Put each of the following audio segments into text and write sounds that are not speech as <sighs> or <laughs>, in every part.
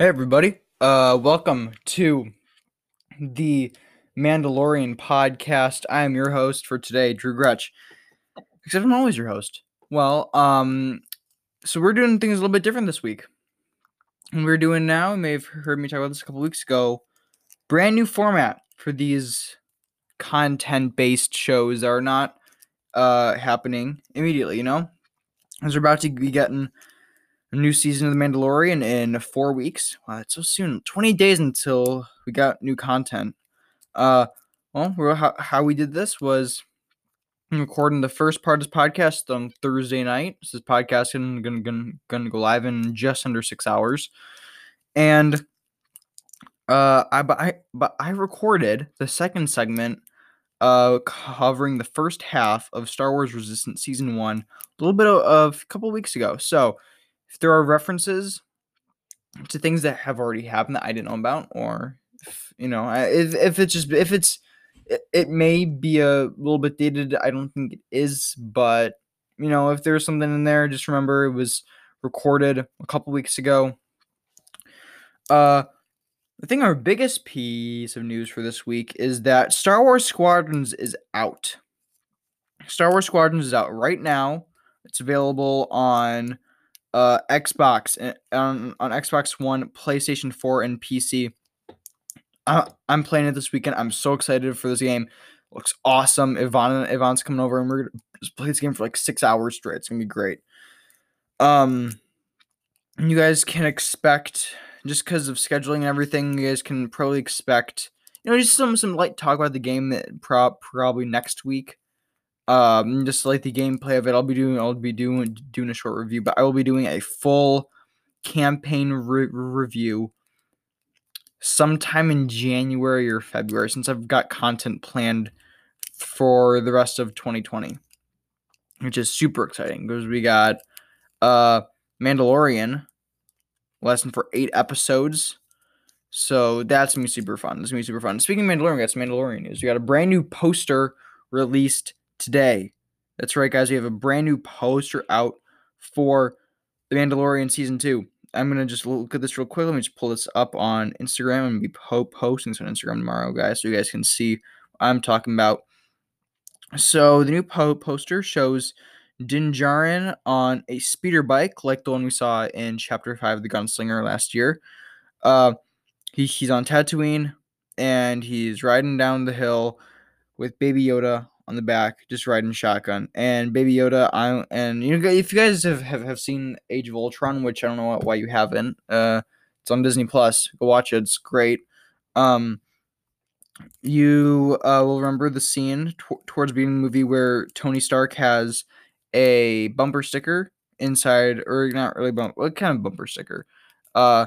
Hey everybody. Uh welcome to the Mandalorian podcast. I am your host for today, Drew Gretch. Except I'm always your host. Well, um so we're doing things a little bit different this week. And we're doing now, you may have heard me talk about this a couple weeks ago, brand new format for these content-based shows that are not uh happening immediately, you know? As we're about to be getting new season of The Mandalorian in four weeks. Wow, that's so soon. 20 days until we got new content. Uh, well, how, how we did this was recording the first part of this podcast on Thursday night. This is podcast gonna, gonna, gonna, go live in just under six hours. And uh, I but I but I recorded the second segment uh covering the first half of Star Wars Resistance season 1 a little bit of, of a couple weeks ago. So, if there are references to things that have already happened that I didn't know about, or if, you know, if, if it's just if it's it, it may be a little bit dated. I don't think it is, but you know, if there's something in there, just remember it was recorded a couple weeks ago. Uh, I think our biggest piece of news for this week is that Star Wars Squadrons is out. Star Wars Squadrons is out right now. It's available on uh, Xbox eh, on Xbox One, PlayStation 4, and PC. I, I'm playing it this weekend. I'm so excited for this game. Looks awesome. Yvonne Ivan's coming over, and we're gonna just play this game for like six hours straight. It's gonna be great. Um, you guys can expect just because of scheduling and everything. You guys can probably expect you know just some some light talk about the game that pro- probably next week um just like the gameplay of it i'll be doing i'll be doing doing a short review but i will be doing a full campaign re- review sometime in january or february since i've got content planned for the rest of 2020 which is super exciting because we got uh mandalorian lesson for eight episodes so that's gonna be super fun. It's gonna be super fun. Speaking of Mandalorian, we got some Mandalorian news. We got a brand new poster released today. That's right, guys. We have a brand new poster out for The Mandalorian Season 2. I'm going to just look at this real quick. Let me just pull this up on Instagram and be po- posting this on Instagram tomorrow, guys, so you guys can see what I'm talking about. So, the new po- poster shows Din Djarin on a speeder bike, like the one we saw in Chapter 5 of The Gunslinger last year. Uh, he, he's on Tatooine, and he's riding down the hill with Baby Yoda on the back, just riding shotgun. And Baby Yoda, I and you know if you guys have, have, have seen Age of Ultron, which I don't know why you haven't, uh, it's on Disney Plus. Go watch it. It's great. Um, you uh, will remember the scene t- towards being the movie where Tony Stark has a bumper sticker inside, or not really bumper, what kind of bumper sticker? Uh,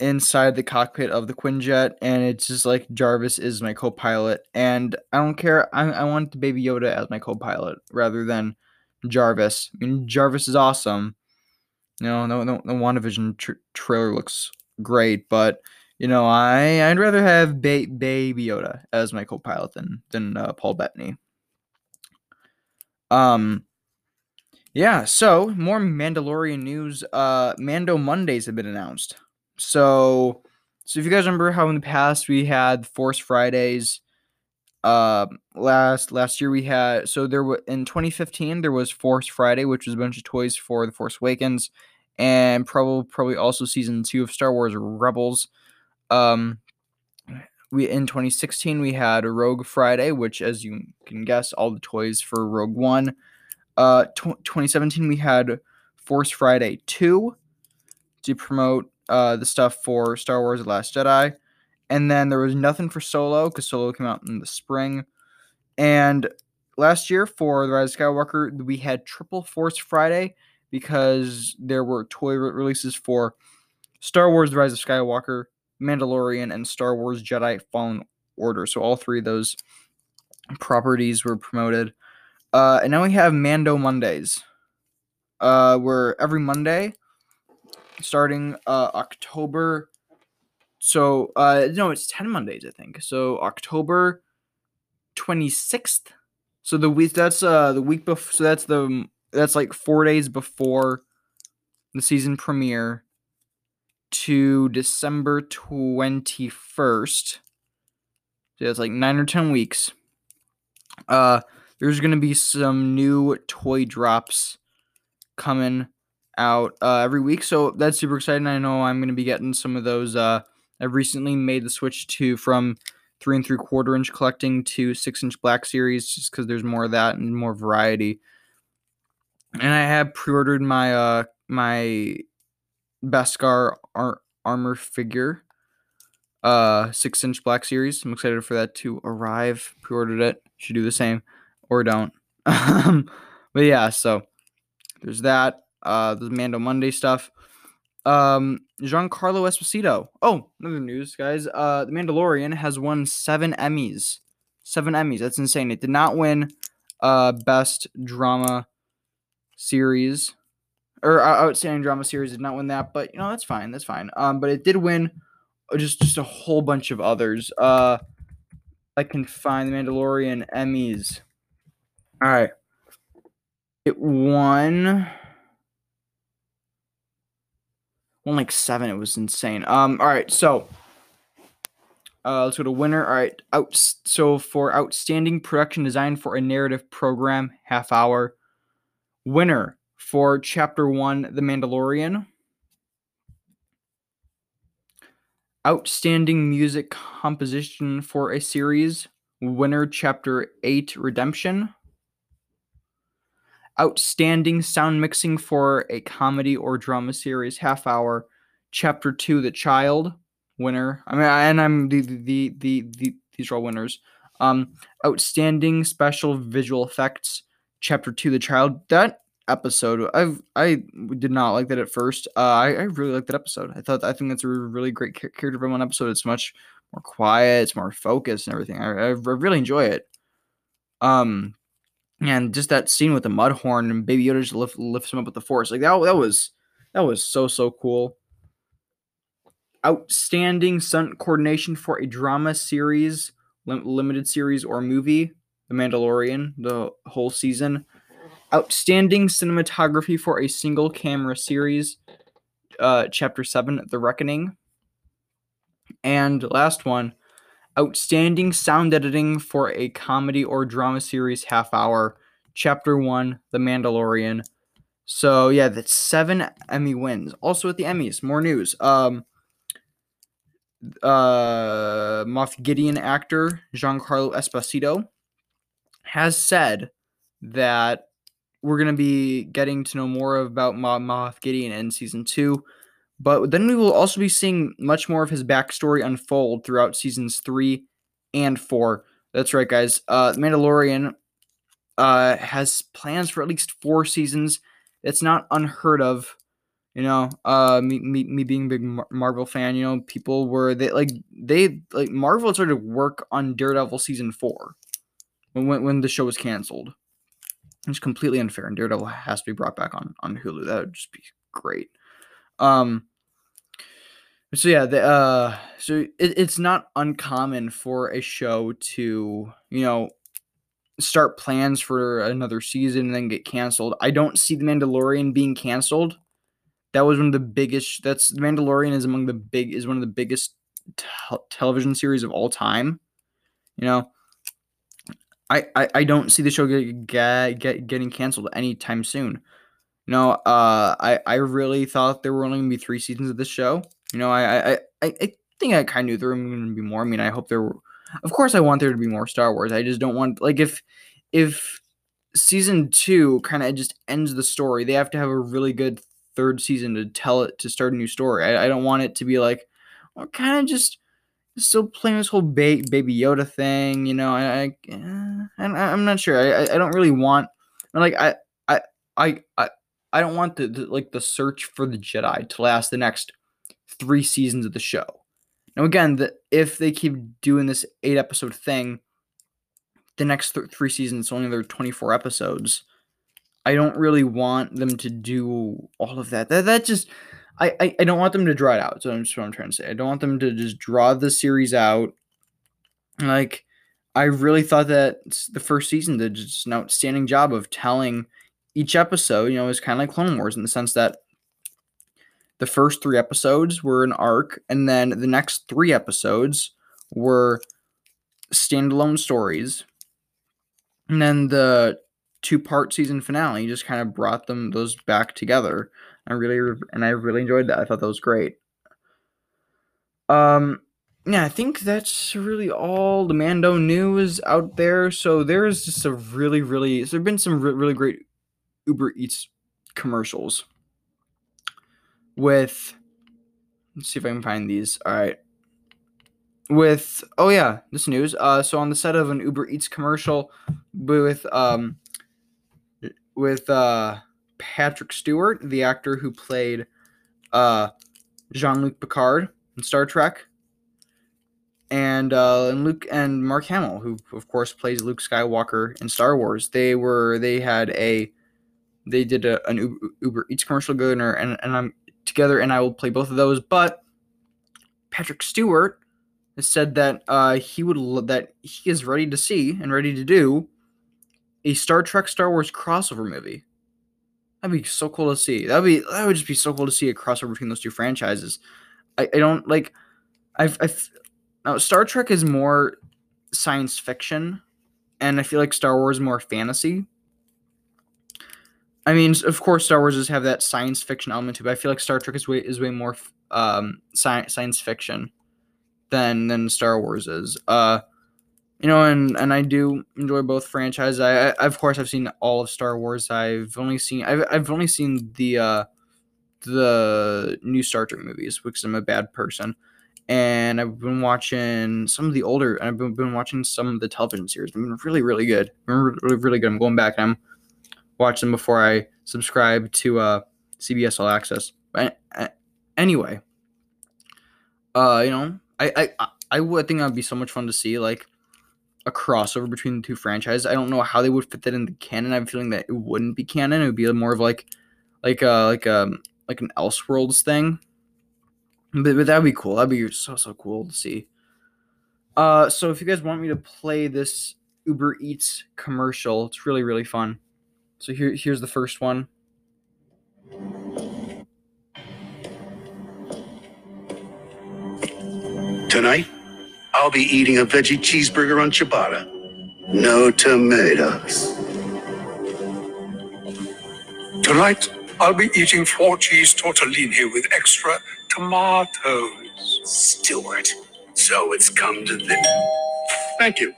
inside the cockpit of the Quinjet, and it's just like Jarvis is my co-pilot, and I don't care. I, I want the Baby Yoda as my co-pilot rather than Jarvis. I mean, Jarvis is awesome. You know, no, no, the WandaVision tr- trailer looks great, but you know, I I'd rather have ba- Baby Yoda as my co-pilot than than uh, Paul Bettany. Um. Yeah, so more Mandalorian news. Uh, Mando Mondays have been announced. So, so if you guys remember how in the past we had Force Fridays, uh, last last year we had so there was in 2015 there was Force Friday, which was a bunch of toys for the Force Awakens, and probably probably also season two of Star Wars Rebels. Um, we in 2016 we had Rogue Friday, which as you can guess, all the toys for Rogue One. Uh, tw- 2017 we had Force Friday two to promote uh, the stuff for Star Wars: The Last Jedi, and then there was nothing for Solo because Solo came out in the spring. And last year for the Rise of Skywalker, we had Triple Force Friday because there were toy re- releases for Star Wars: The Rise of Skywalker, Mandalorian, and Star Wars Jedi Fallen Order. So all three of those properties were promoted. Uh, and now we have Mando Mondays, uh, where every Monday starting uh October. So uh no, it's 10 Mondays, I think. So October 26th. So the week that's uh the week before so that's the that's like 4 days before the season premiere to December 21st, so it's like nine or 10 weeks, uh, there's to be some new toy drops coming out uh, every week. So that's super exciting. I know I'm going to be getting some of those. Uh, I've recently made the switch to from three and three quarter inch collecting to six inch black series just because there's more of that and more variety. And I have pre-ordered my uh my Beskar ar- armor figure, uh six inch black series. I'm excited for that to arrive. Pre-ordered it. Should do the same or don't. <laughs> Um, but yeah, so there's that. Uh, the Mando Monday stuff. Um, Giancarlo Esposito. Oh, another news, guys. Uh, The Mandalorian has won seven Emmys. Seven Emmys. That's insane. It did not win uh best drama series or uh, outstanding drama series. Did not win that, but you know that's fine. That's fine. Um, but it did win just just a whole bunch of others. Uh, I can find the Mandalorian Emmys. All right. It won won like seven. It was insane. Um, all right, so uh, let's go to winner. All right, out. So for outstanding production design for a narrative program, half hour. Winner for chapter one, The Mandalorian. Outstanding music composition for a series. Winner, chapter eight, Redemption outstanding sound mixing for a comedy or drama series half hour chapter 2 the child winner. I mean and i'm the the the, the these are all winners. Um outstanding special visual effects chapter 2 the child. That episode i've i did not like that at first. Uh i, I really liked that episode. I thought i think that's a really great character development episode. It's much more quiet it's more focused and everything. I, I really enjoy it. Um and just that scene with the Mudhorn and Baby Yoda just lift, lifts him up with the Force, like that, that was that was so so cool. Outstanding stunt coordination for a drama series, lim- limited series or movie, The Mandalorian, the whole season. Outstanding cinematography for a single camera series, uh, Chapter Seven, The Reckoning. And last one, Outstanding sound editing for a comedy or drama series half hour. Chapter 1, The Mandalorian. So yeah, that's seven Emmy wins. Also at the Emmys, more news. Um uh Moff Gideon actor Giancarlo Esposito has said that we're gonna be getting to know more about Moff Gideon in season two. But then we will also be seeing much more of his backstory unfold throughout seasons three and four. That's right, guys. Uh, Mandalorian uh, has plans for at least four seasons. It's not unheard of. You know, uh, me, me, me being a big Marvel fan, you know, people were they like they like Marvel started work on Daredevil season four when when the show was canceled. It's completely unfair, and Daredevil has to be brought back on on Hulu. That would just be great. Um. So yeah, the uh, so it, it's not uncommon for a show to you know start plans for another season and then get canceled. I don't see the Mandalorian being canceled. That was one of the biggest. That's the Mandalorian is among the big is one of the biggest te- television series of all time. You know, I, I I don't see the show get, get, get getting canceled anytime soon. No, uh, I I really thought there were only gonna be three seasons of this show. You know, I I I, I think I kind of knew there were gonna be more. I mean, I hope there were. Of course, I want there to be more Star Wars. I just don't want like if if season two kind of just ends the story, they have to have a really good third season to tell it to start a new story. I, I don't want it to be like, kind of just still playing this whole ba- baby Yoda thing, you know. I, I, eh, I'm not sure. I, I don't really want like I I I I I don't want the, the like the search for the Jedi to last the next three seasons of the show. Now, again, the, if they keep doing this eight episode thing, the next th- three seasons, only there 24 episodes. I don't really want them to do all of that. That that just I, I, I don't want them to draw it out. So that's what I'm trying to say. I don't want them to just draw the series out. Like I really thought that the first season did just an outstanding job of telling each episode, you know, is kind of like Clone Wars in the sense that the first three episodes were an arc, and then the next three episodes were standalone stories. And then the two part season finale just kind of brought them those back together. I really and I really enjoyed that. I thought that was great. Um yeah, I think that's really all the Mando news out there. So there's just a really, really, so there've been some re- really great Uber Eats commercials with, let's see if I can find these. All right. With, oh yeah, this news. Uh, so on the set of an Uber Eats commercial with, um, with, uh, Patrick Stewart, the actor who played, uh, Jean Luc Picard in Star Trek and uh, and Luke and Mark Hamill, who of course plays Luke Skywalker in Star Wars. They were they had a they did a, an Uber, Uber Eats commercial good and and I'm together and I will play both of those. But Patrick Stewart has said that uh, he would that he is ready to see and ready to do a Star Trek Star Wars crossover movie. That'd be so cool to see. That'd be that would just be so cool to see a crossover between those two franchises. I, I don't like I've, I've now, Star Trek is more science fiction, and I feel like Star Wars more fantasy. I mean, of course, Star Wars does have that science fiction element to it, but I feel like Star Trek is way is way more um, sci- science fiction than than Star Wars is. Uh, you know, and and I do enjoy both franchises. I, I of course I've seen all of Star Wars. I've only seen I've I've only seen the uh, the new Star Trek movies because I'm a bad person and I've been watching some of the older. I've been, been watching some of the television series. They've been really, really good. Really, really good. I'm going back I'm watching them before I subscribe to uh, CBS All Access. But anyway, uh, you know, I I I, I would think that would be so much fun to see like a crossover between the two franchises. I don't know how they would fit that in the canon. I'm feeling that it wouldn't be canon. It would be more of like like uh like um like an Elseworlds thing but, but that'd be cool. That'd be so so cool to see. Uh, so if you guys want me to play this Uber Eats commercial, it's really really fun. So here here's the first one. Tonight, I'll be eating a veggie cheeseburger on ciabatta. No tomatoes. Tonight, I'll be eating four cheese tortellini with extra tomatoes. Stewart, so it's come to this. Thank you.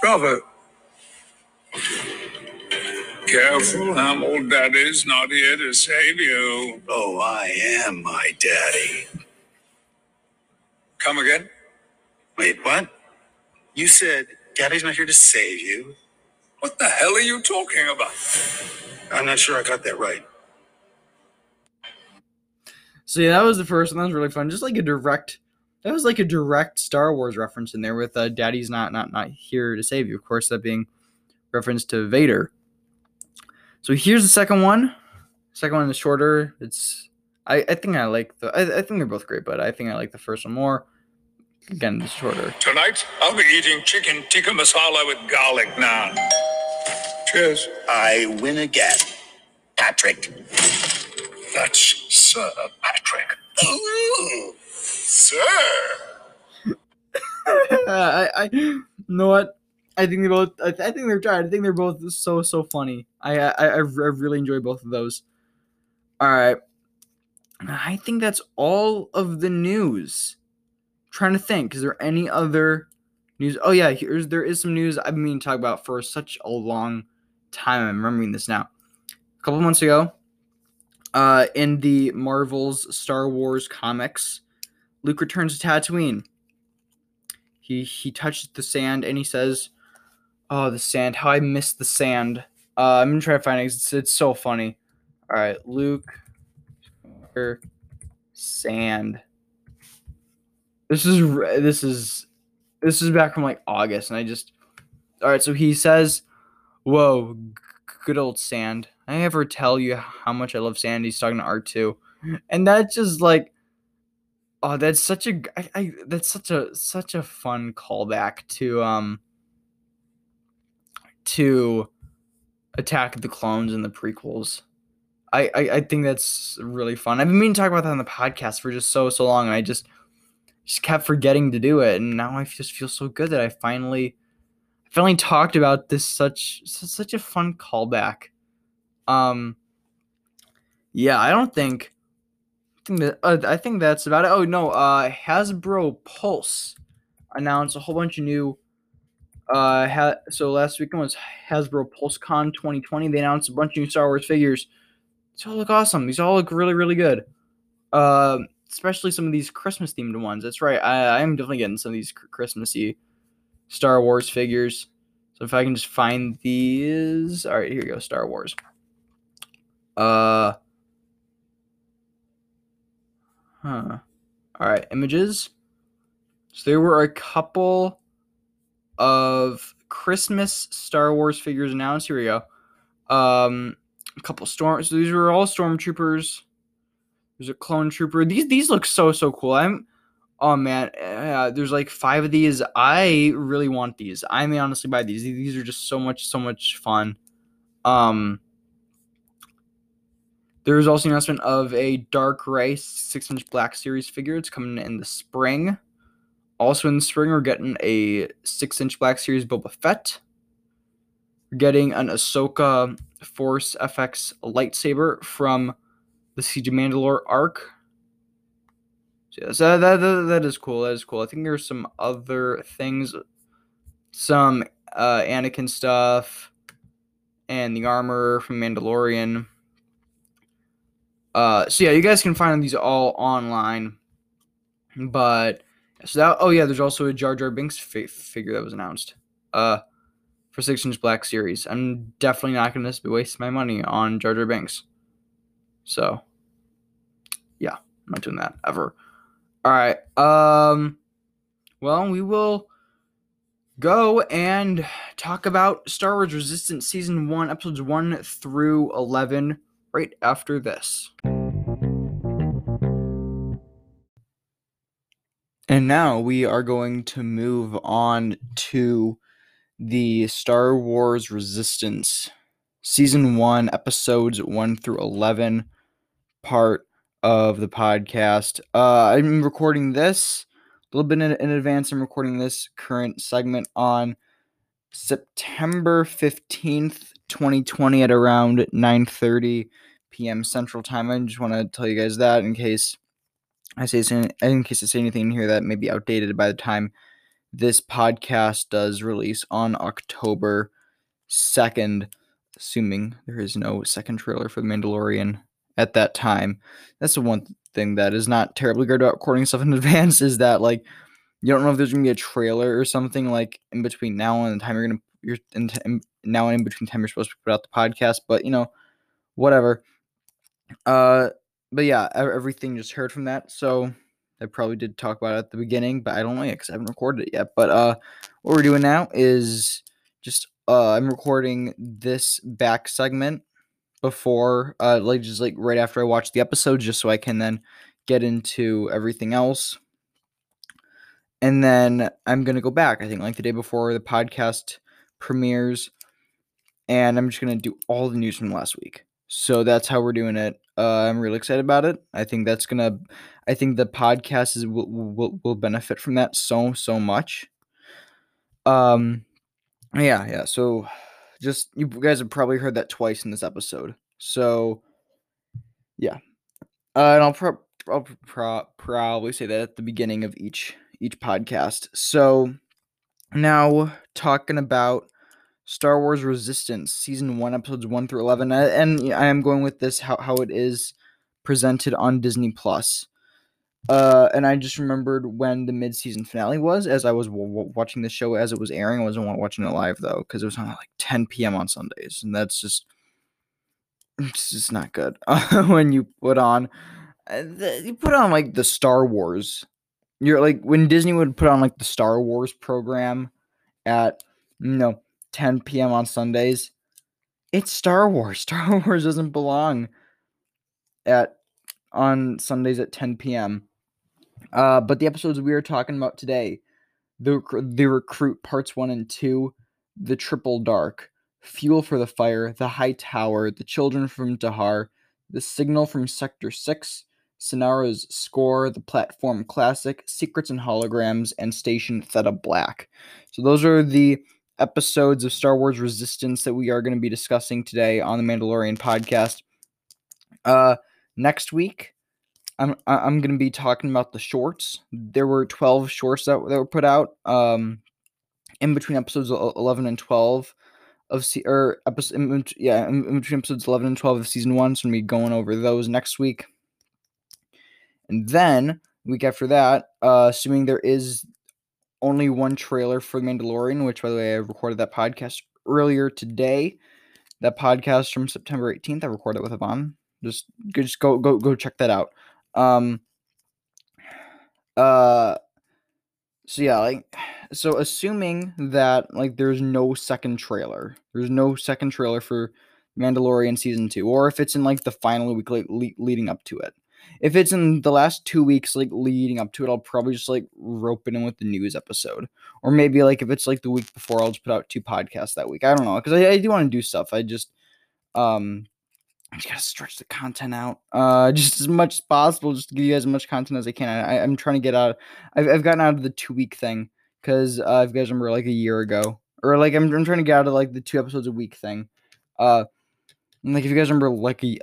Bravo. Careful, Hamill. Daddy's not here to save you. Oh, I am my daddy. Come again? Wait, what? You said daddy's not here to save you? What the hell are you talking about? I'm not sure I got that right. So yeah, that was the first one. That was really fun. Just like a direct, that was like a direct Star Wars reference in there with uh, "Daddy's not not not here to save you." Of course, that being reference to Vader. So here's the second one. Second one is shorter. It's I, I think I like the I, I think they're both great, but I think I like the first one more. Again, it's shorter. Tonight, I'll be eating chicken tikka masala with garlic naan. Cheers. I win again. Patrick. That's Sir Patrick. Ooh, sir. <laughs> I, I you know what? I think they both. I, I think they're trying. I think they're both so so funny. I I I, really enjoy both of those. All right. I think that's all of the news. trying to think. Is there any other news? Oh yeah, here's there is some news I've been meaning to talk about for such a long time. I'm remembering this now. A couple months ago, uh, in the Marvel's Star Wars comics, Luke returns to Tatooine. He he touches the sand and he says, "Oh, the sand! How I miss the sand." Uh, I'm gonna try to find it. It's, it's so funny. All right, Luke, sand. This is this is this is back from like August, and I just all right. So he says, "Whoa, good old sand." I ever tell you how much I love sand. He's talking to R2. And that's just like oh, that's such a I, I that's such a such a fun callback to um to Attack the Clones in the prequels. I, I I think that's really fun. I've been meaning to talk about that on the podcast for just so so long, I just just kept forgetting to do it, and now I just feel so good that I finally finally talked about this such such a fun callback. Um, yeah, I don't think. I think that uh, I think that's about it. Oh no, uh, Hasbro Pulse announced a whole bunch of new. Uh, ha- so last weekend was Hasbro PulseCon 2020. They announced a bunch of new Star Wars figures. These all look awesome. These all look really really good. Uh, especially some of these Christmas themed ones. That's right. I, I am definitely getting some of these Christmassy Star Wars figures. So if I can just find these. All right, here you go. Star Wars. Uh. Huh. All right, images. So there were a couple of Christmas Star Wars figures announced. Here we go. Um, a couple storms. These were all stormtroopers. There's a clone trooper. These these look so so cool. I'm oh man, uh, there's like five of these. I really want these. I may honestly buy these. These are just so much so much fun. Um, there was also an announcement of a Dark Race six inch Black Series figure. It's coming in the spring. Also in the spring, we're getting a six inch Black Series Boba Fett. We're getting an Ahsoka Force FX lightsaber from the Siege of Mandalore arc. So, so that, that, that is cool. That is cool. I think there's some other things, some uh, Anakin stuff, and the armor from Mandalorian. Uh, so yeah, you guys can find these all online. But so that oh yeah, there's also a Jar Jar Binks fi- figure that was announced. Uh, for six inch Black Series. I'm definitely not gonna waste my money on Jar Jar Binks. So, yeah, I'm not doing that ever. All right. Um. Well, we will go and talk about Star Wars Resistance Season 1, Episodes 1 through 11 right after this. And now we are going to move on to the Star Wars Resistance Season 1, Episodes 1 through 11 part of the podcast. Uh, I'm recording this a little bit in, in advance. I'm recording this current segment on September 15th, 2020 at around 9:30 p.m. Central Time. I just want to tell you guys that in case I say this in case I say anything in here that may be outdated by the time this podcast does release on October 2nd, assuming there is no second trailer for The Mandalorian at that time. That's the one thing that is not terribly good about recording stuff in <laughs> advance is that like you don't know if there's gonna be a trailer or something like in between now and the time you're gonna you're in, in now and in between time you're supposed to put out the podcast, but you know, whatever. Uh, but yeah, everything just heard from that. So I probably did talk about it at the beginning, but I don't know because I haven't recorded it yet. But uh, what we're doing now is just uh, I'm recording this back segment before, uh, like just like right after I watch the episode, just so I can then get into everything else. And then I'm gonna go back. I think like the day before the podcast premieres, and I'm just gonna do all the news from last week. So that's how we're doing it. Uh, I'm really excited about it. I think that's gonna. I think the podcast is will will, will benefit from that so so much. Um, yeah, yeah. So just you guys have probably heard that twice in this episode. So yeah, uh, and I'll, pro- I'll pro- probably say that at the beginning of each each podcast. So now talking about Star Wars Resistance season one, episodes one through eleven, and I am going with this how how it is presented on Disney Plus. Uh, and I just remembered when the mid-season finale was, as I was w- w- watching the show as it was airing. I wasn't watching it live though, because it was on like 10 p.m. on Sundays, and that's just it's just not good. <laughs> when you put on, uh, you put on like the Star Wars. You're like when Disney would put on like the Star Wars program at you know 10 p.m. on Sundays. It's Star Wars. <laughs> Star Wars doesn't belong at on Sundays at 10 p.m. Uh, but the episodes we are talking about today, the the recruit parts one and two, the triple dark, fuel for the fire, the high tower, the children from Tehar, The Signal from Sector 6, Synara's Score, The Platform Classic, Secrets and Holograms, and Station Theta Black. So those are the episodes of Star Wars Resistance that we are going to be discussing today on the Mandalorian podcast. Uh, next week, I'm I'm going to be talking about the shorts. There were 12 shorts that, that were put out um, in between episodes 11 and 12 of se- or episode yeah in, in between episodes 11 and 12 of season one. So I'm gonna be going over those next week, and then week after that, uh, assuming there is only one trailer for The Mandalorian, which by the way I recorded that podcast earlier today. That podcast from September 18th, I recorded it with Yvonne. Just just go go go check that out. Um. Uh. So yeah, like so assuming that like there's no second trailer, there's no second trailer for Mandalorian season 2 or if it's in like the final week like le- leading up to it. If it's in the last 2 weeks like leading up to it, I'll probably just like rope it in with the news episode. Or maybe like if it's like the week before, I'll just put out two podcasts that week. I don't know cuz I, I do want to do stuff. I just um I just gotta stretch the content out, uh, <laughs> just as much as possible, just to give you guys as much content as I can. I, I'm trying to get out. I've, I've gotten out of the two week thing because uh, if you guys remember, like a year ago, or like I'm, I'm trying to get out of like the two episodes a week thing. Uh, like if you guys remember, like a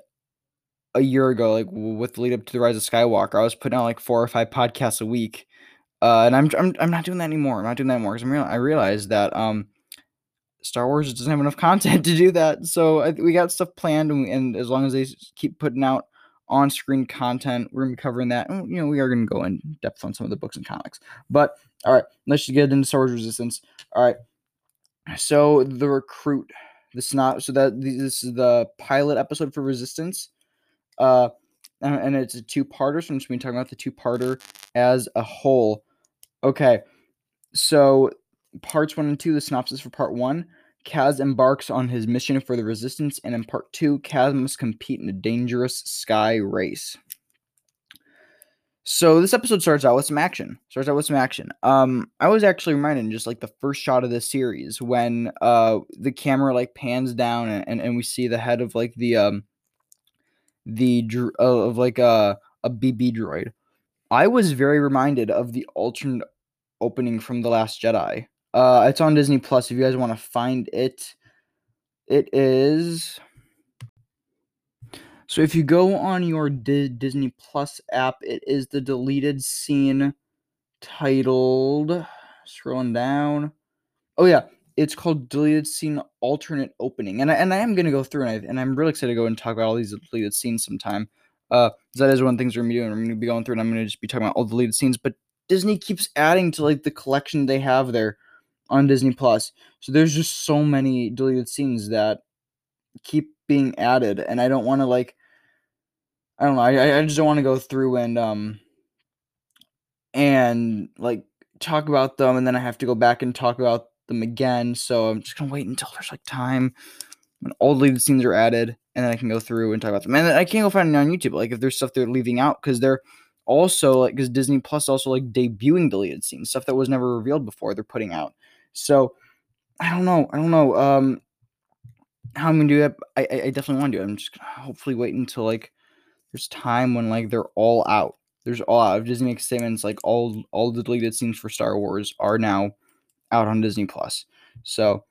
a year ago, like with the lead up to the Rise of Skywalker, I was putting out like four or five podcasts a week, uh, and I'm I'm I'm not doing that anymore. I'm not doing that anymore because I'm real. I realized that um Star Wars doesn't have enough <laughs> content to do that. So I, we got stuff planned, and, we, and, as long as they keep putting out on-screen content, we're gonna be covering that. And, you know, we are gonna go in depth on some of the books and comics. But all right, let's just get into Star Wars Resistance. All right, so the recruit, the snot. So that this is the pilot episode for Resistance. Uh, and, it's a two-parter. So I'm just gonna be talking about the two-parter as a whole. Okay, so parts one and two, the synopsis for part one. Kaz embarks on his mission for the Resistance, and in part two, Kaz must compete in a dangerous sky race. So this episode starts out with some action. Starts out with some action. Um, I was actually reminded just like the first shot of this series when uh the camera like pans down and, and, and we see the head of like the um the of like a a BB droid. I was very reminded of the alternate opening from the Last Jedi. Uh, it's on Disney Plus. If you guys want to find it, it is. So if you go on your D- Disney Plus app, it is the deleted scene titled. Scrolling down. Oh yeah, it's called deleted scene alternate opening, and I, and I am gonna go through and I and I'm really excited to go and talk about all these deleted scenes sometime. Uh, that is one of the things we're gonna be doing. We're gonna be going through, and I'm gonna just be talking about all the deleted scenes. But Disney keeps adding to like the collection they have there on Disney Plus. So there's just so many deleted scenes that keep being added, and I don't want to like. I don't know. I I just don't want to go through and um. And like talk about them, and then I have to go back and talk about them again. So I'm just gonna wait until there's like time when all the deleted scenes are added, and then I can go through and talk about them. And I can't go find it on YouTube. Like if there's stuff they're leaving out because they're also like because Disney Plus also like debuting deleted scenes, stuff that was never revealed before. They're putting out. So I don't know. I don't know. Um, how I'm gonna do it. I, I definitely want to do it. I'm just gonna hopefully wait until like there's time when like they're all out. There's all out. Disney makes statements like all all the deleted scenes for Star Wars are now out on Disney Plus. So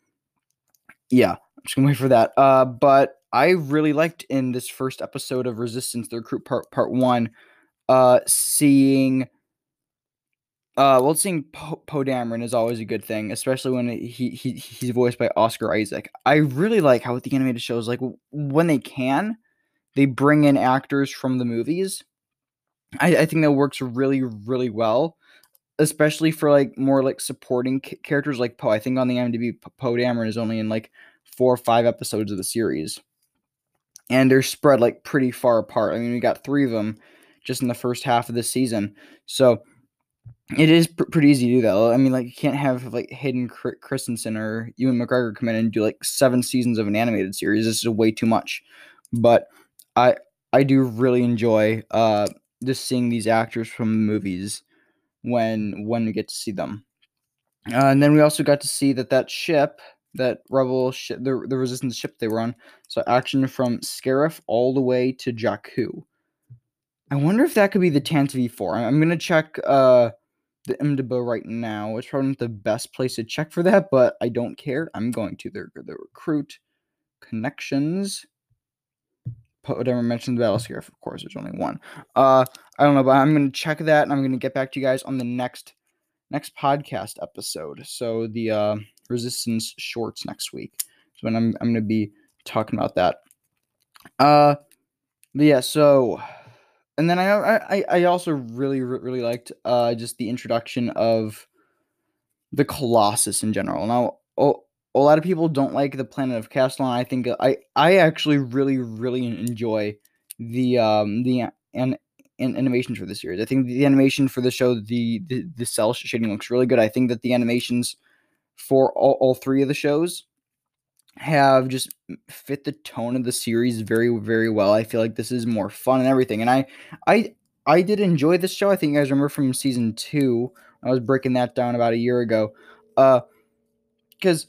yeah, I'm just gonna wait for that. Uh, but I really liked in this first episode of Resistance, the recruit part part one, uh, seeing uh, well, seeing Poe po Dameron is always a good thing, especially when he, he he's voiced by Oscar Isaac. I really like how with the animated shows, like when they can, they bring in actors from the movies. I, I think that works really really well, especially for like more like supporting characters like Poe. I think on the IMDb, Poe Dameron is only in like four or five episodes of the series, and they're spread like pretty far apart. I mean, we got three of them just in the first half of the season, so it is pr- pretty easy to do that. I mean, like you can't have like Hayden Christensen or Ewan McGregor come in and do like seven seasons of an animated series. This is way too much. But I I do really enjoy uh just seeing these actors from movies when when we get to see them. Uh, and then we also got to see that that ship that rebel ship, the the resistance ship they were on. So action from Scarif all the way to Jakku. I wonder if that could be the Tantive V4. I'm gonna check uh the IMDb right now. It's probably not the best place to check for that, but I don't care. I'm going to the the recruit connections. Whatever mentioned the battle Scarif, of course, there's only one. Uh, I don't know, but I'm gonna check that and I'm gonna get back to you guys on the next next podcast episode. So the uh, resistance shorts next week. So when I'm I'm gonna be talking about that. Uh, but yeah. So, and then I I I also really really liked uh just the introduction of the Colossus in general. Now, oh, a lot of people don't like the planet of Castilon. I think I I actually really really enjoy the um the and and animations for the series. I think the animation for the show, the the, the cel shading looks really good. I think that the animations for all, all three of the shows have just fit the tone of the series very very well. I feel like this is more fun and everything. And I I I did enjoy this show. I think you guys remember from season two. I was breaking that down about a year ago. Uh, because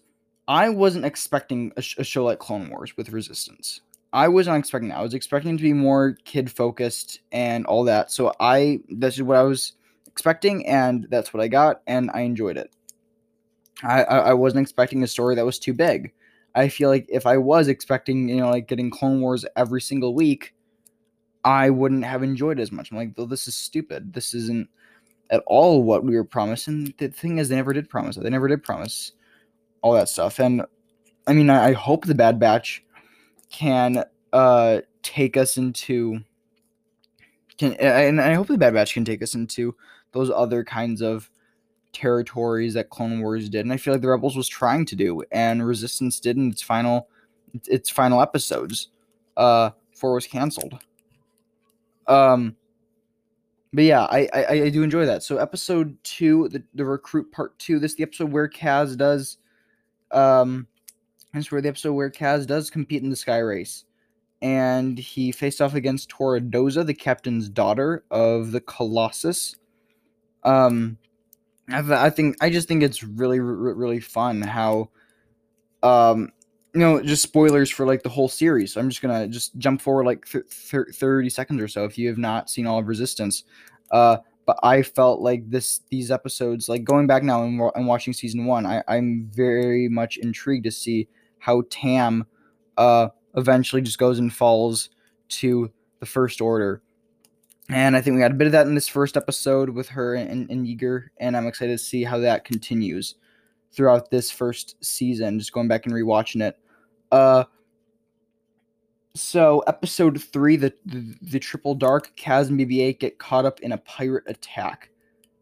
I wasn't expecting a, sh- a show like Clone Wars with Resistance. I was not expecting that. I was expecting to be more kid focused and all that. So I this is what I was expecting, and that's what I got, and I enjoyed it. I, I, I wasn't expecting a story that was too big. I feel like if I was expecting, you know, like getting Clone Wars every single week, I wouldn't have enjoyed it as much. I'm like, well, this is stupid. This isn't at all what we were promising. The thing is, they never did promise it. They never did promise all that stuff. And I mean, I, I hope the Bad Batch can uh take us into can and I hope the Bad Batch can take us into those other kinds of territories that Clone Wars did, and I feel like the Rebels was trying to do, and Resistance did in its final its final episodes. Uh, four was canceled. Um, but yeah, I, I I do enjoy that. So episode two, the the recruit part two. This is the episode where Kaz does, um, this is where the episode where Kaz does compete in the Sky Race, and he faced off against Torra Doza, the captain's daughter of the Colossus. Um, I, I think I just think it's really really fun how, um, you know, just spoilers for like the whole series. So I'm just gonna just jump forward like th- th- 30 seconds or so if you have not seen all of Resistance. Uh, but I felt like this these episodes, like going back now and, and watching season one, I, I'm very much intrigued to see how Tam uh, eventually just goes and falls to the First Order. And I think we got a bit of that in this first episode with her and, and Yeager, and I'm excited to see how that continues throughout this first season. Just going back and rewatching it. Uh, so episode three, the, the the triple dark, Kaz and BB-8 get caught up in a pirate attack.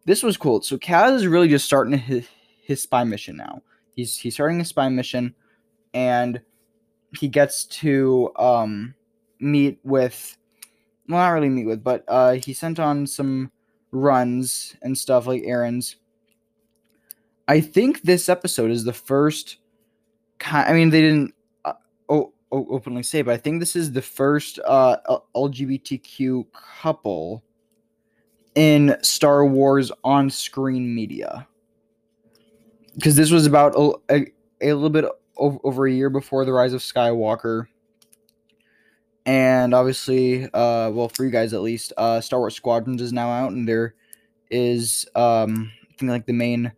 This was cool. So Kaz is really just starting his his spy mission now. He's he's starting a spy mission, and he gets to um meet with well not really meet with but uh he sent on some runs and stuff like errands i think this episode is the first kind i mean they didn't uh, oh, oh, openly say but i think this is the first uh lgbtq couple in star wars on-screen media because this was about a, a, a little bit over a year before the rise of Skywalker. And obviously, uh, well, for you guys at least, uh, Star Wars Squadrons is now out, and there is, um, I think like the main,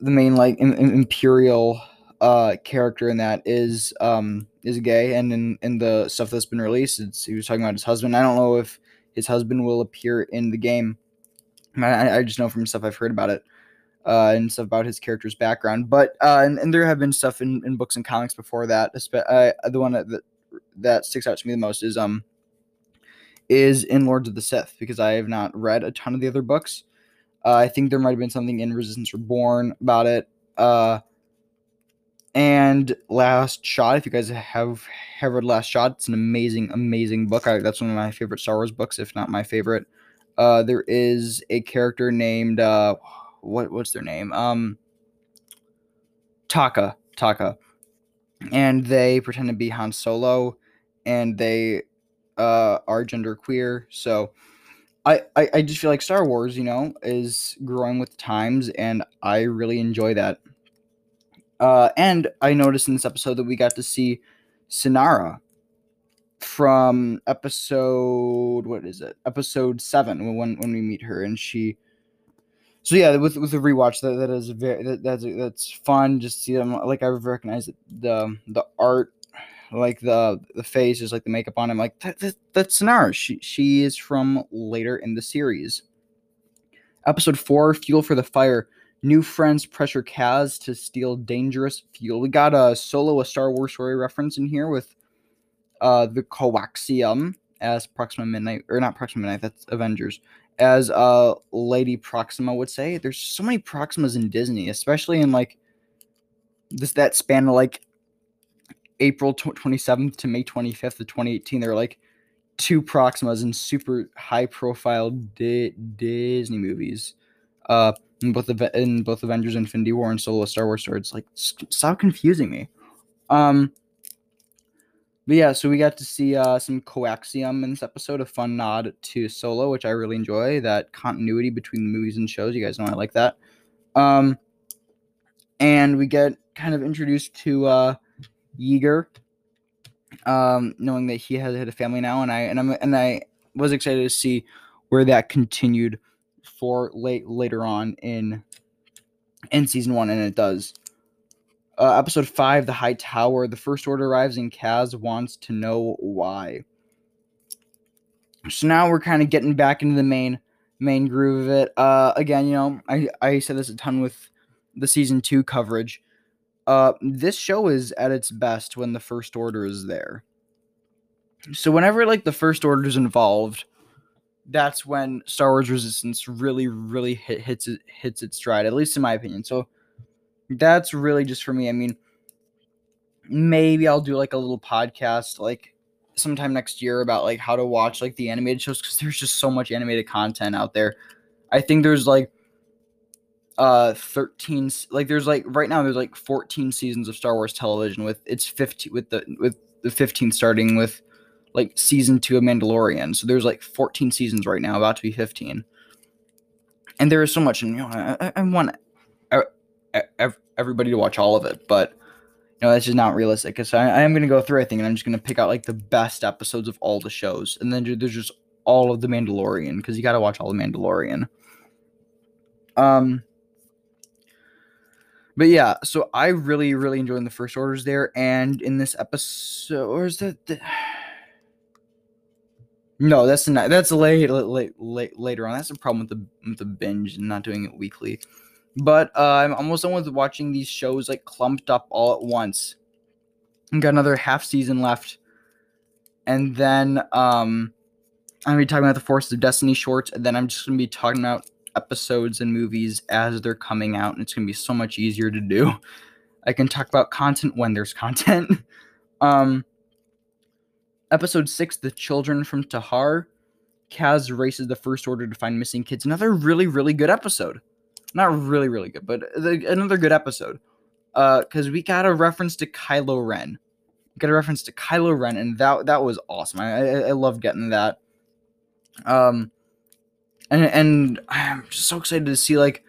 the main like Imperial uh character in that is um is gay, and in in the stuff that's been released, he was talking about his husband. I don't know if his husband will appear in the game. I, I just know from stuff I've heard about it uh, and stuff about his character's background. But uh, and, and there have been stuff in, in books and comics before that. Uh, the one that, that that sticks out to me the most is um is in Lords of the Sith because I have not read a ton of the other books. Uh, I think there might have been something in Resistance Reborn about it. Uh, and Last Shot, if you guys have have read Last Shot, it's an amazing, amazing book. I, that's one of my favorite Star Wars books, if not my favorite. Uh, there is a character named uh, what what's their name? Um Taka, Taka. And they pretend to be Han Solo and they uh are gender queer. So I, I, I just feel like Star Wars, you know, is growing with times and I really enjoy that. Uh, and I noticed in this episode that we got to see Synara from episode what is it? Episode seven when when we meet her and she. So yeah, with with the rewatch, that that is very that, that's that's fun. Just see them like I recognize the the art, like the the just like the makeup on him. Like that, that that's Synara. She she is from later in the series. Episode four, fuel for the fire. New friends pressure Kaz to steal dangerous fuel. We got a solo a Star Wars story reference in here with uh the coaxium as Proxima Midnight or not Proxima Midnight, that's Avengers. As uh Lady Proxima would say, there's so many Proximas in Disney, especially in like this that span of like April 27th to May 25th of 2018. There are like two Proximas in super high profile di- Disney movies. Uh in both the in both Avengers Infinity War and Solo Star Wars Story. It's like stop confusing me. Um but yeah, so we got to see uh, some coaxium in this episode, a fun nod to Solo, which I really enjoy. That continuity between the movies and shows, you guys know I like that. Um, and we get kind of introduced to uh, Yeager, um, knowing that he has had a family now, and I and I'm and I was excited to see where that continued for late later on in in season one, and it does. Uh, episode five, the High Tower. The First Order arrives, and Kaz wants to know why. So now we're kind of getting back into the main main groove of it. Uh, again, you know, I I said this a ton with the season two coverage. Uh, this show is at its best when the First Order is there. So whenever like the First Order is involved, that's when Star Wars Resistance really, really hit, hits hits its stride. At least in my opinion. So that's really just for me. I mean, maybe I'll do like a little podcast like sometime next year about like how to watch like the animated shows because there's just so much animated content out there. I think there's like uh 13 like there's like right now there's like 14 seasons of Star Wars television with it's 15 with the with the 15 starting with like season 2 of Mandalorian. So there's like 14 seasons right now about to be 15. And there is so much and you know I, I- want everybody to watch all of it, but you know that's just not realistic. Because I, I am gonna go through, I think, and I'm just gonna pick out like the best episodes of all the shows, and then there's just all of the Mandalorian because you got to watch all the Mandalorian. Um, but yeah, so I really, really enjoyed the first orders there, and in this episode, or is that the? No, that's not. That's late, late, late, later on. That's the problem with the with the binge and not doing it weekly. But uh, I'm almost done with watching these shows like clumped up all at once. I've got another half season left, and then um, I'm gonna be talking about the Forces of Destiny shorts, and then I'm just gonna be talking about episodes and movies as they're coming out, and it's gonna be so much easier to do. I can talk about content when there's content. <laughs> um, episode six, The Children from Tehar. Kaz races the First Order to find missing kids. Another really, really good episode. Not really, really good, but the, another good episode. Uh, because we got a reference to Kylo Ren. We got a reference to Kylo Ren, and that that was awesome. I I, I love getting that. Um, and and <sighs> I'm just so excited to see like,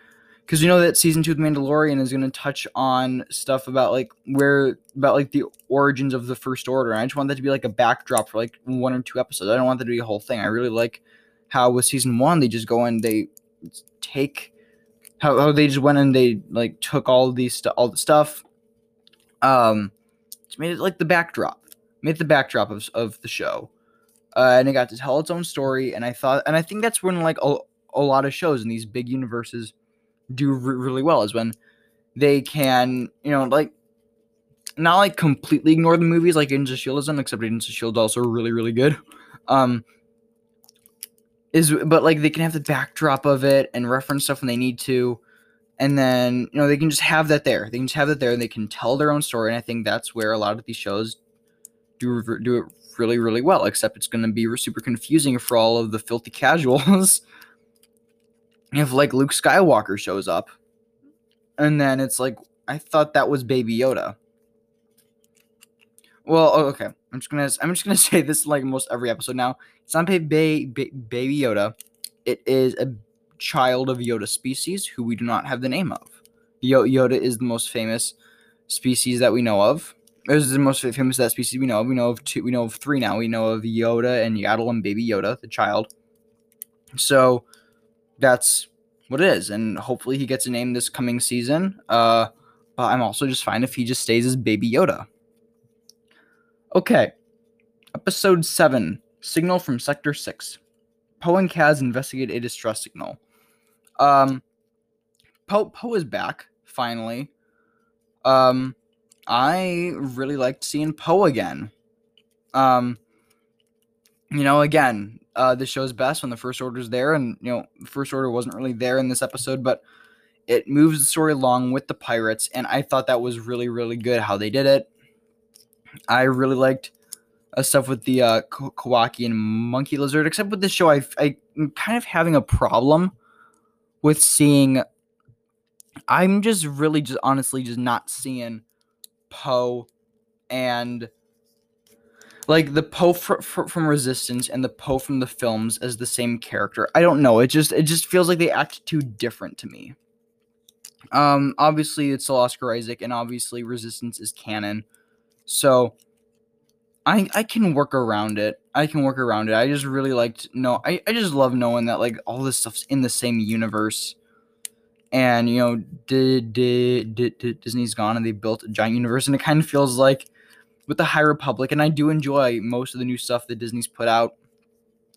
because you know that season two of Mandalorian is going to touch on stuff about like where about like the origins of the First Order. And I just want that to be like a backdrop for like one or two episodes. I don't want that to be a whole thing. I really like how with season one they just go and they take how, how they just went and they like took all these stu- all the stuff um made it like the backdrop made the backdrop of, of the show uh, and it got to tell its own story and i thought and i think that's when like a, a lot of shows in these big universes do re- really well is when they can you know like not like completely ignore the movies like Agents of Shield done, except Agents of Shield also really really good. Um, is but like they can have the backdrop of it and reference stuff when they need to, and then you know they can just have that there. They can just have that there, and they can tell their own story. And I think that's where a lot of these shows do do it really really well. Except it's going to be super confusing for all of the filthy casuals. <laughs> if like Luke Skywalker shows up, and then it's like I thought that was Baby Yoda. Well, oh, okay. I'm just gonna I'm just gonna <laughs> say this like most every episode now. It's not ba- ba- ba- Baby Yoda. It is a child of Yoda species who we do not have the name of. Yo- Yoda is the most famous species that we know of. It is the most famous that species we know of. We know of two. We know of three now. We know of Yoda and Yaddle and Baby Yoda, the child. So that's what it is, and hopefully he gets a name this coming season. Uh, but I'm also just fine if he just stays as Baby Yoda. Okay, episode seven: Signal from Sector Six. Poe and Kaz investigate a distress signal. Um, Poe Poe is back finally. Um, I really liked seeing Poe again. Um, you know, again, uh, the show's best when the First Order's there, and you know, First Order wasn't really there in this episode, but it moves the story along with the pirates, and I thought that was really, really good how they did it. I really liked uh, stuff with the uh, Kowakian Monkey Lizard, except with this show, I, I'm kind of having a problem with seeing. I'm just really, just honestly, just not seeing Poe and like the Poe fr- fr- from Resistance and the Poe from the films as the same character. I don't know. It just it just feels like they act too different to me. Um, obviously it's still Oscar Isaac, and obviously Resistance is canon, so I I can work around it. I can work around it. I just really liked no. I I just love knowing that like all this stuff's in the same universe and you know did, did, did, Disney's gone and they built a giant universe and it kind of feels like with the High Republic and I do enjoy most of the new stuff that Disney's put out.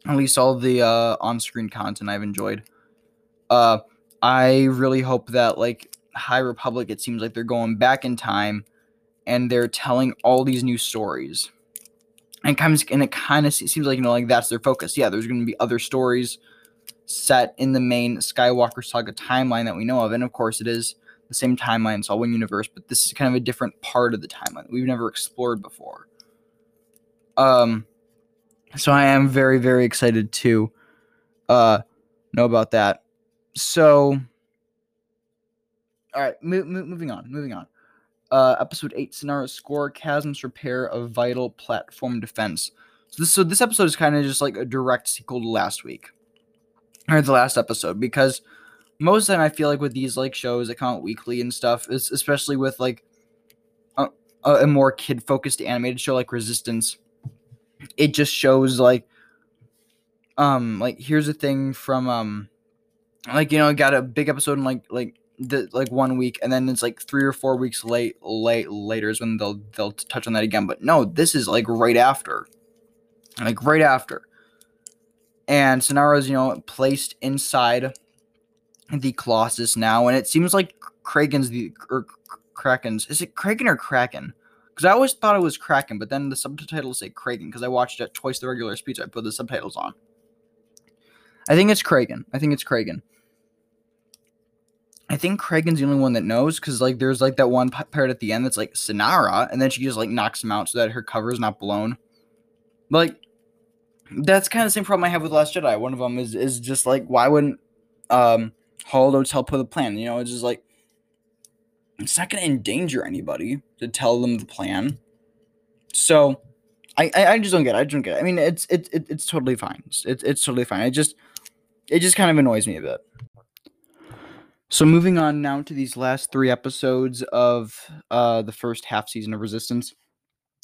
At least all the uh, on-screen content I've enjoyed. Uh I really hope that like High Republic it seems like they're going back in time and they're telling all these new stories. And kind of, and it kind of seems like you know like that's their focus. Yeah there's going to be other stories set in the main Skywalker saga timeline that we know of. And of course, it is the same timeline, it's all one universe, but this is kind of a different part of the timeline we've never explored before. Um, so I am very, very excited to uh, know about that. So, all right, mo- mo- moving on, moving on. Uh, episode eight, Synara's score chasms repair of vital platform defense. So this, so this episode is kind of just like a direct sequel to last week or the last episode because most of the time I feel like with these like shows that come out weekly and stuff, especially with like a, a more kid focused animated show like Resistance, it just shows like um like here's a thing from um like you know got a big episode in like like the like one week and then it's like three or four weeks late late later is when they'll they'll touch on that again but no this is like right after like right after. And Synara is, you know, placed inside the Colossus now, and it seems like Kraken's the or Kraken's. Is it Kraken or Kraken? Because I always thought it was Kraken, but then the subtitles say Kraken because I watched it twice the regular speed, so I put the subtitles on. I think it's Kraken. I think it's Kraken. I think Kraken's the only one that knows because like there's like that one part at the end that's like Synara, and then she just like knocks him out so that her cover is not blown. Like that's kind of the same problem I have with Last Jedi. One of them is is just like why wouldn't um Holdo tell Poe the plan? You know, it's just like it's not to endanger anybody to tell them the plan. So I, I, I just don't get it. I don't get it. I mean, it's it, it it's totally fine. It's, it's it's totally fine. It just it just kind of annoys me a bit. So moving on now to these last three episodes of uh the first half season of Resistance.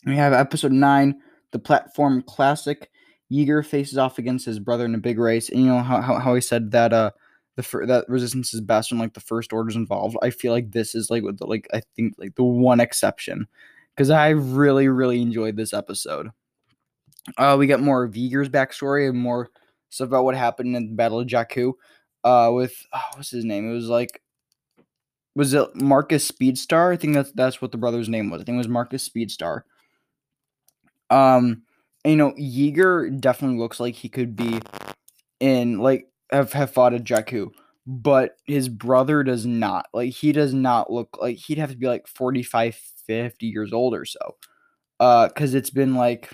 We have episode nine, the platform classic Yeager faces off against his brother in a big race, and you know how how, how he said that uh the fir- that resistance is best when like the first order's involved. I feel like this is like with the, like I think like the one exception because I really really enjoyed this episode. Uh, we get more of Yeager's backstory and more stuff about what happened in the Battle of Jakku. Uh, with oh, what's his name? It was like was it Marcus Speedstar? I think that's that's what the brother's name was. I think it was Marcus Speedstar. Um, you know, Yeager definitely looks like he could be in like have, have fought a Jakku, but his brother does not. Like he does not look like he'd have to be like 45, 50 years old or so. Uh, cause it's been like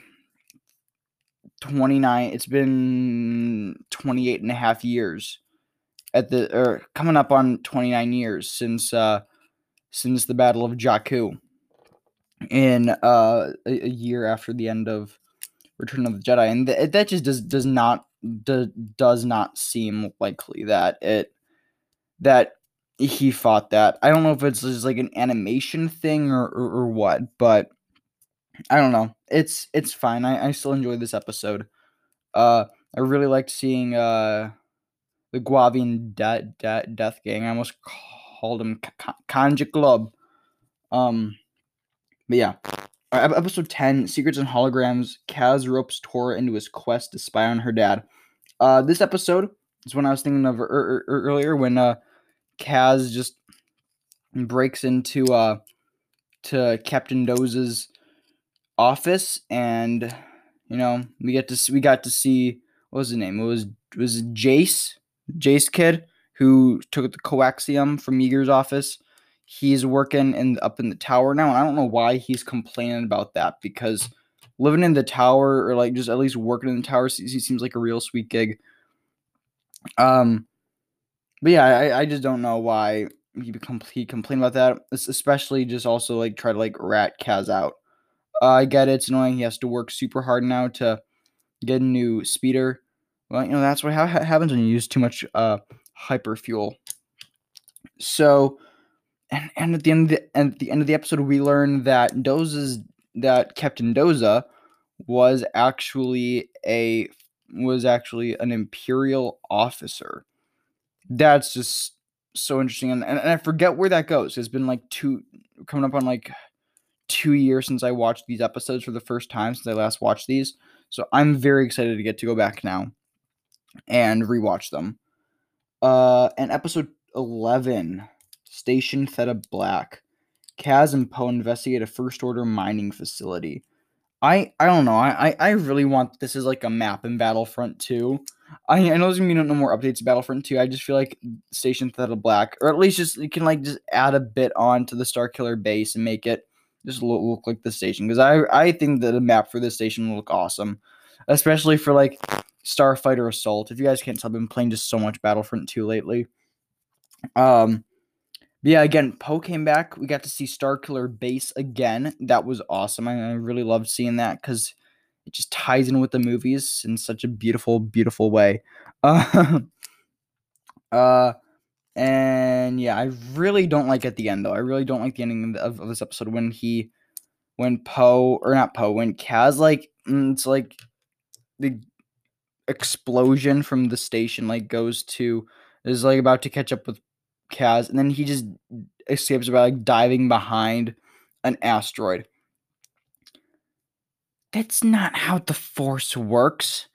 29, it's been 28 and a half years at the or coming up on 29 years since uh since the Battle of Jakku in uh a, a year after the end of Return of the Jedi, and th- that just does does not do, does not seem likely that it that he fought that. I don't know if it's just like an animation thing or or, or what, but I don't know. It's it's fine. I, I still enjoy this episode. Uh, I really liked seeing uh the Guavian de- de- Death Gang. I almost called him K- Kanjiklub. Um, but yeah. Uh, episode 10 Secrets and Holograms. Kaz ropes Torra into his quest to spy on her dad. Uh, this episode is when I was thinking of er- er- earlier when uh, Kaz just breaks into uh, to Captain Doza's office and you know we get to see, we got to see what was his name it was it was Jace Jace kid who took the coaxium from Yeager's office he's working in up in the tower now and I don't know why he's complaining about that because living in the tower or like just at least working in the tower seems like a real sweet gig um but yeah I, I just don't know why he, he complained about that especially just also like try to like rat Kaz out uh, I get it. It's annoying. He has to work super hard now to get a new speeder. Well, you know that's what ha- happens when you use too much uh, hyper fuel. So, and, and at the end of the, at the end of the episode, we learn that Doza's that Captain Doza was actually a was actually an imperial officer. That's just so interesting, and, and, and I forget where that goes. It's been like two coming up on like two years since I watched these episodes for the first time since I last watched these. So I'm very excited to get to go back now and rewatch them. Uh, and episode 11, Station Theta Black. Kaz and Poe investigate a first order mining facility. I I don't know. I I really want this is like a map in Battlefront 2. I, I know there's gonna be no, no more updates to Battlefront 2. I just feel like Station Theta Black, or at least just you can like just add a bit on to the Starkiller base and make it just look, look like the station because I I think that the map for this station will look awesome, especially for like Starfighter Assault. If you guys can't tell, I've been playing just so much Battlefront 2 lately. Um, yeah, again, Poe came back. We got to see Starkiller base again. That was awesome. I, I really loved seeing that because it just ties in with the movies in such a beautiful, beautiful way. Uh, <laughs> uh and yeah, I really don't like at the end though. I really don't like the ending of, of this episode when he, when Poe or not Poe, when Kaz like mm, it's like the explosion from the station like goes to is like about to catch up with Kaz, and then he just escapes by like diving behind an asteroid. That's not how the Force works.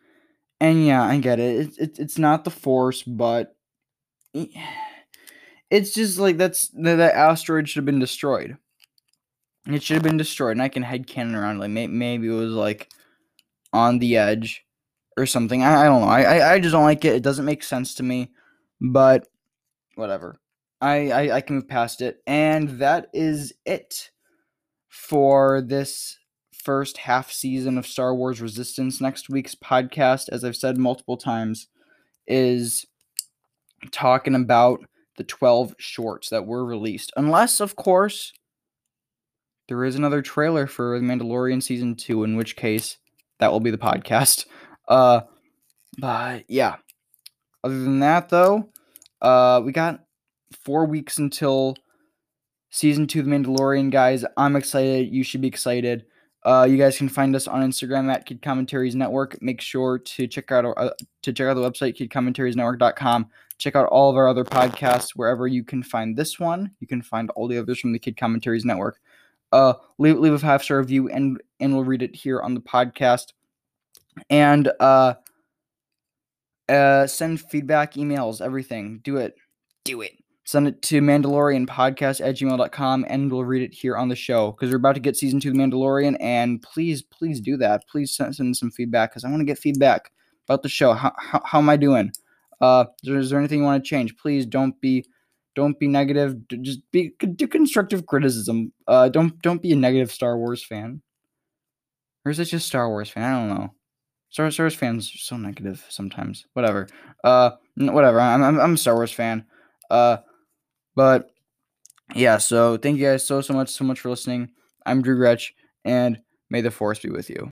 And yeah, I get it. It's it's, it's not the Force, but <sighs> it's just like that's that, that asteroid should have been destroyed. It should have been destroyed, and I can head canon around like may, maybe it was like on the edge or something. I, I don't know. I, I I just don't like it. It doesn't make sense to me, but whatever. I, I I can move past it, and that is it for this first half season of Star Wars Resistance. Next week's podcast, as I've said multiple times, is talking about the 12 shorts that were released. Unless, of course, there is another trailer for The Mandalorian Season 2, in which case that will be the podcast. Uh, but yeah. Other than that, though, uh, we got four weeks until Season 2 of The Mandalorian, guys. I'm excited. You should be excited. Uh, you guys can find us on Instagram at Kid Commentaries Network. Make sure to check out uh, to check out the website kidcommentariesnetwork.com. Check out all of our other podcasts wherever you can find this one. You can find all the others from the Kid Commentaries Network. Uh, leave leave a five star review and and we'll read it here on the podcast. And uh, uh, send feedback, emails, everything. Do it. Do it send it to Mandalorian podcast at gmail.com and we'll read it here on the show because we're about to get season two of Mandalorian. And please, please do that. Please send, send some feedback because I want to get feedback about the show. How, how, how am I doing? Uh, is there, is there anything you want to change? Please don't be don't be negative. Just be do constructive criticism. Uh, don't don't be a negative Star Wars fan. Or is it just Star Wars fan? I don't know. Star, Star Wars fans are so negative sometimes. Whatever. Uh, whatever. I'm I'm, I'm a Star Wars fan. Uh, but yeah, so thank you guys so so much so much for listening. I'm Drew Gretch, and may the force be with you.